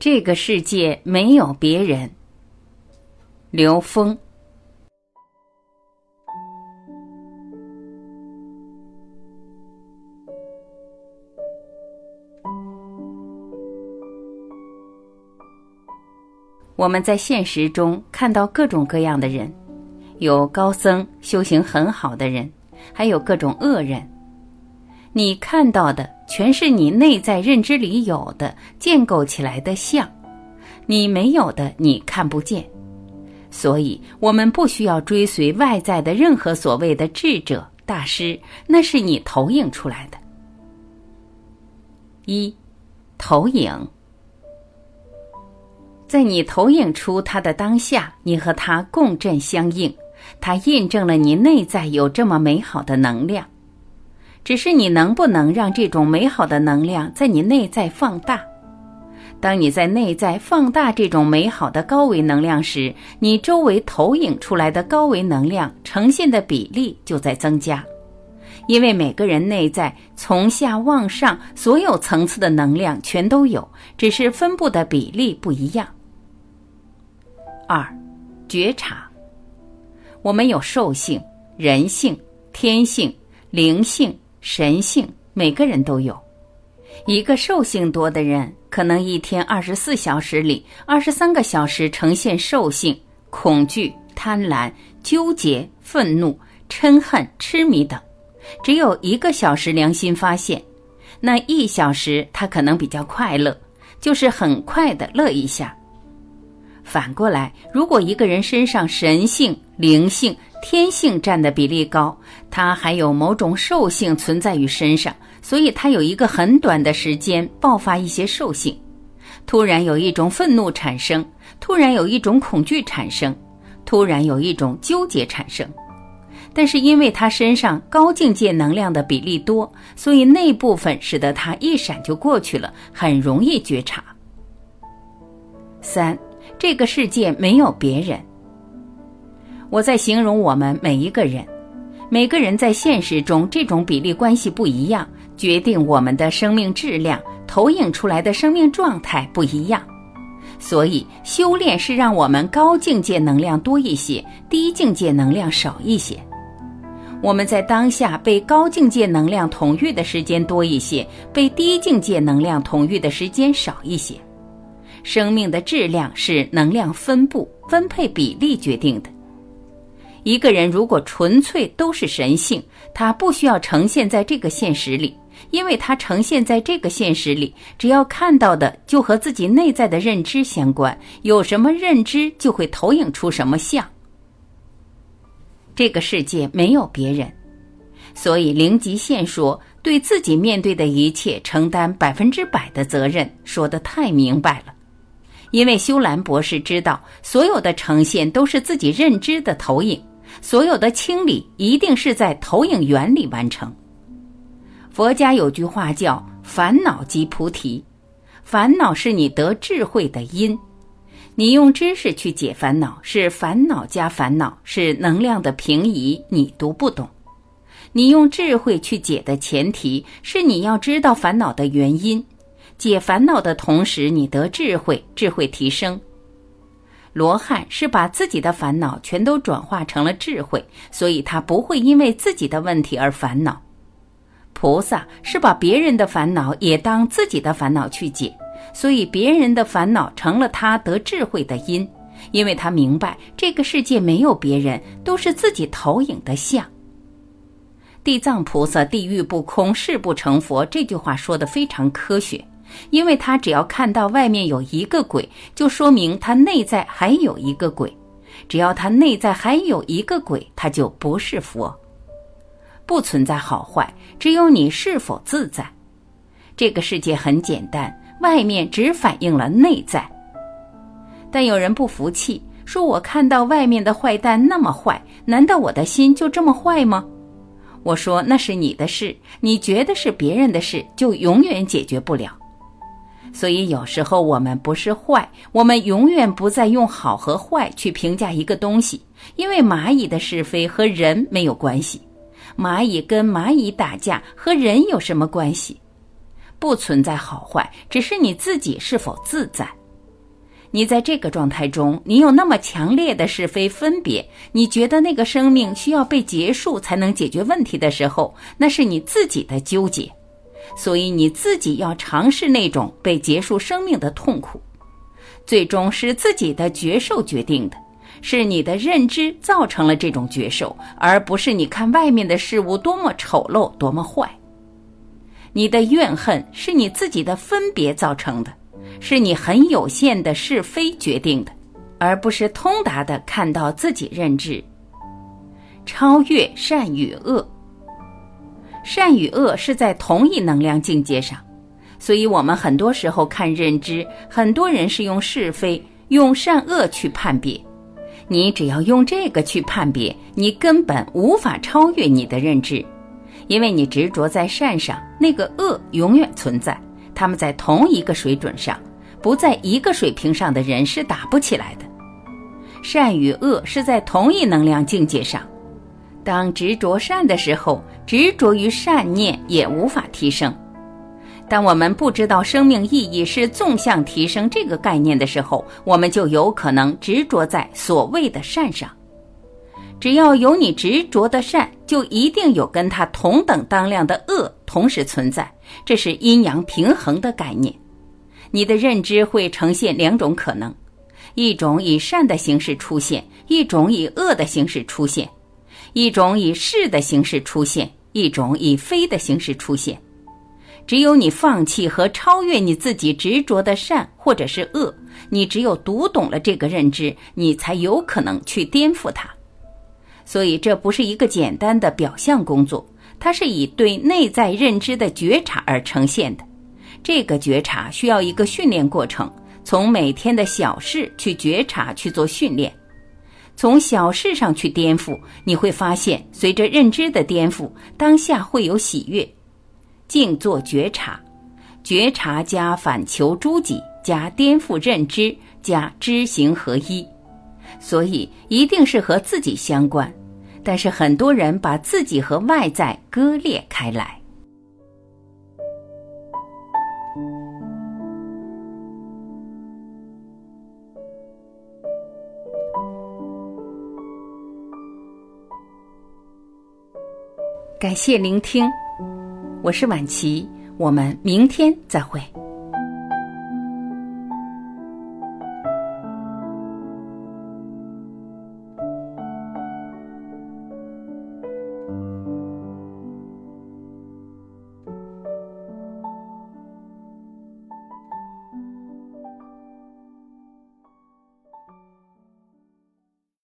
这个世界没有别人。刘峰。我们在现实中看到各种各样的人，有高僧修行很好的人，还有各种恶人。你看到的全是你内在认知里有的建构起来的像，你没有的你看不见，所以我们不需要追随外在的任何所谓的智者大师，那是你投影出来的。一，投影，在你投影出他的当下，你和他共振相应，它印证了你内在有这么美好的能量。只是你能不能让这种美好的能量在你内在放大？当你在内在放大这种美好的高维能量时，你周围投影出来的高维能量呈现的比例就在增加。因为每个人内在从下往上所有层次的能量全都有，只是分布的比例不一样。二，觉察。我们有兽性、人性、天性、灵性。神性，每个人都有。一个兽性多的人，可能一天二十四小时里，二十三个小时呈现兽性，恐惧、贪婪、纠结、愤怒、嗔恨、痴迷等；只有一个小时良心发现，那一小时他可能比较快乐，就是很快的乐一下。反过来，如果一个人身上神性、灵性，天性占的比例高，他还有某种兽性存在于身上，所以他有一个很短的时间爆发一些兽性，突然有一种愤怒产生，突然有一种恐惧产生，突然有一种纠结产生。但是因为他身上高境界能量的比例多，所以那部分使得他一闪就过去了，很容易觉察。三，这个世界没有别人。我在形容我们每一个人，每个人在现实中这种比例关系不一样，决定我们的生命质量，投影出来的生命状态不一样。所以修炼是让我们高境界能量多一些，低境界能量少一些。我们在当下被高境界能量统御的时间多一些，被低境界能量统御的时间少一些。生命的质量是能量分布分配比例决定的。一个人如果纯粹都是神性，他不需要呈现在这个现实里，因为他呈现在这个现实里，只要看到的就和自己内在的认知相关，有什么认知就会投影出什么像。这个世界没有别人，所以灵极限说对自己面对的一切承担百分之百的责任，说的太明白了。因为修兰博士知道，所有的呈现都是自己认知的投影。所有的清理一定是在投影源里完成。佛家有句话叫“烦恼即菩提”，烦恼是你得智慧的因，你用知识去解烦恼是烦恼加烦恼，是能量的平移，你读不懂。你用智慧去解的前提是你要知道烦恼的原因，解烦恼的同时你得智慧，智慧提升。罗汉是把自己的烦恼全都转化成了智慧，所以他不会因为自己的问题而烦恼。菩萨是把别人的烦恼也当自己的烦恼去解，所以别人的烦恼成了他得智慧的因，因为他明白这个世界没有别人，都是自己投影的像。地藏菩萨“地狱不空，誓不成佛”这句话说的非常科学。因为他只要看到外面有一个鬼，就说明他内在还有一个鬼。只要他内在还有一个鬼，他就不是佛。不存在好坏，只有你是否自在。这个世界很简单，外面只反映了内在。但有人不服气，说我看到外面的坏蛋那么坏，难道我的心就这么坏吗？我说那是你的事，你觉得是别人的事，就永远解决不了。所以有时候我们不是坏，我们永远不再用好和坏去评价一个东西，因为蚂蚁的是非和人没有关系，蚂蚁跟蚂蚁打架和人有什么关系？不存在好坏，只是你自己是否自在。你在这个状态中，你有那么强烈的是非分别，你觉得那个生命需要被结束才能解决问题的时候，那是你自己的纠结，所以你自己要尝试那种被结束生命的痛苦，最终是自己的觉受决定的，是你的认知造成了这种觉受，而不是你看外面的事物多么丑陋、多么坏。你的怨恨是你自己的分别造成的。是你很有限的是非决定的，而不是通达的看到自己认知。超越善与恶，善与恶是在同一能量境界上，所以我们很多时候看认知，很多人是用是非、用善恶去判别。你只要用这个去判别，你根本无法超越你的认知，因为你执着在善上，那个恶永远存在，他们在同一个水准上。不在一个水平上的人是打不起来的。善与恶是在同一能量境界上。当执着善的时候，执着于善念也无法提升。当我们不知道生命意义是纵向提升这个概念的时候，我们就有可能执着在所谓的善上。只要有你执着的善，就一定有跟它同等当量的恶同时存在。这是阴阳平衡的概念。你的认知会呈现两种可能：一种以善的形式出现，一种以恶的形式出现；一种以是的形式出现，一种以非的形式出现。只有你放弃和超越你自己执着的善或者是恶，你只有读懂了这个认知，你才有可能去颠覆它。所以，这不是一个简单的表象工作，它是以对内在认知的觉察而呈现的。这个觉察需要一个训练过程，从每天的小事去觉察去做训练，从小事上去颠覆，你会发现，随着认知的颠覆，当下会有喜悦。静坐觉察，觉察加反求诸己加颠覆认知加知行合一，所以一定是和自己相关。但是很多人把自己和外在割裂开来。感谢聆听，我是晚琪，我们明天再会。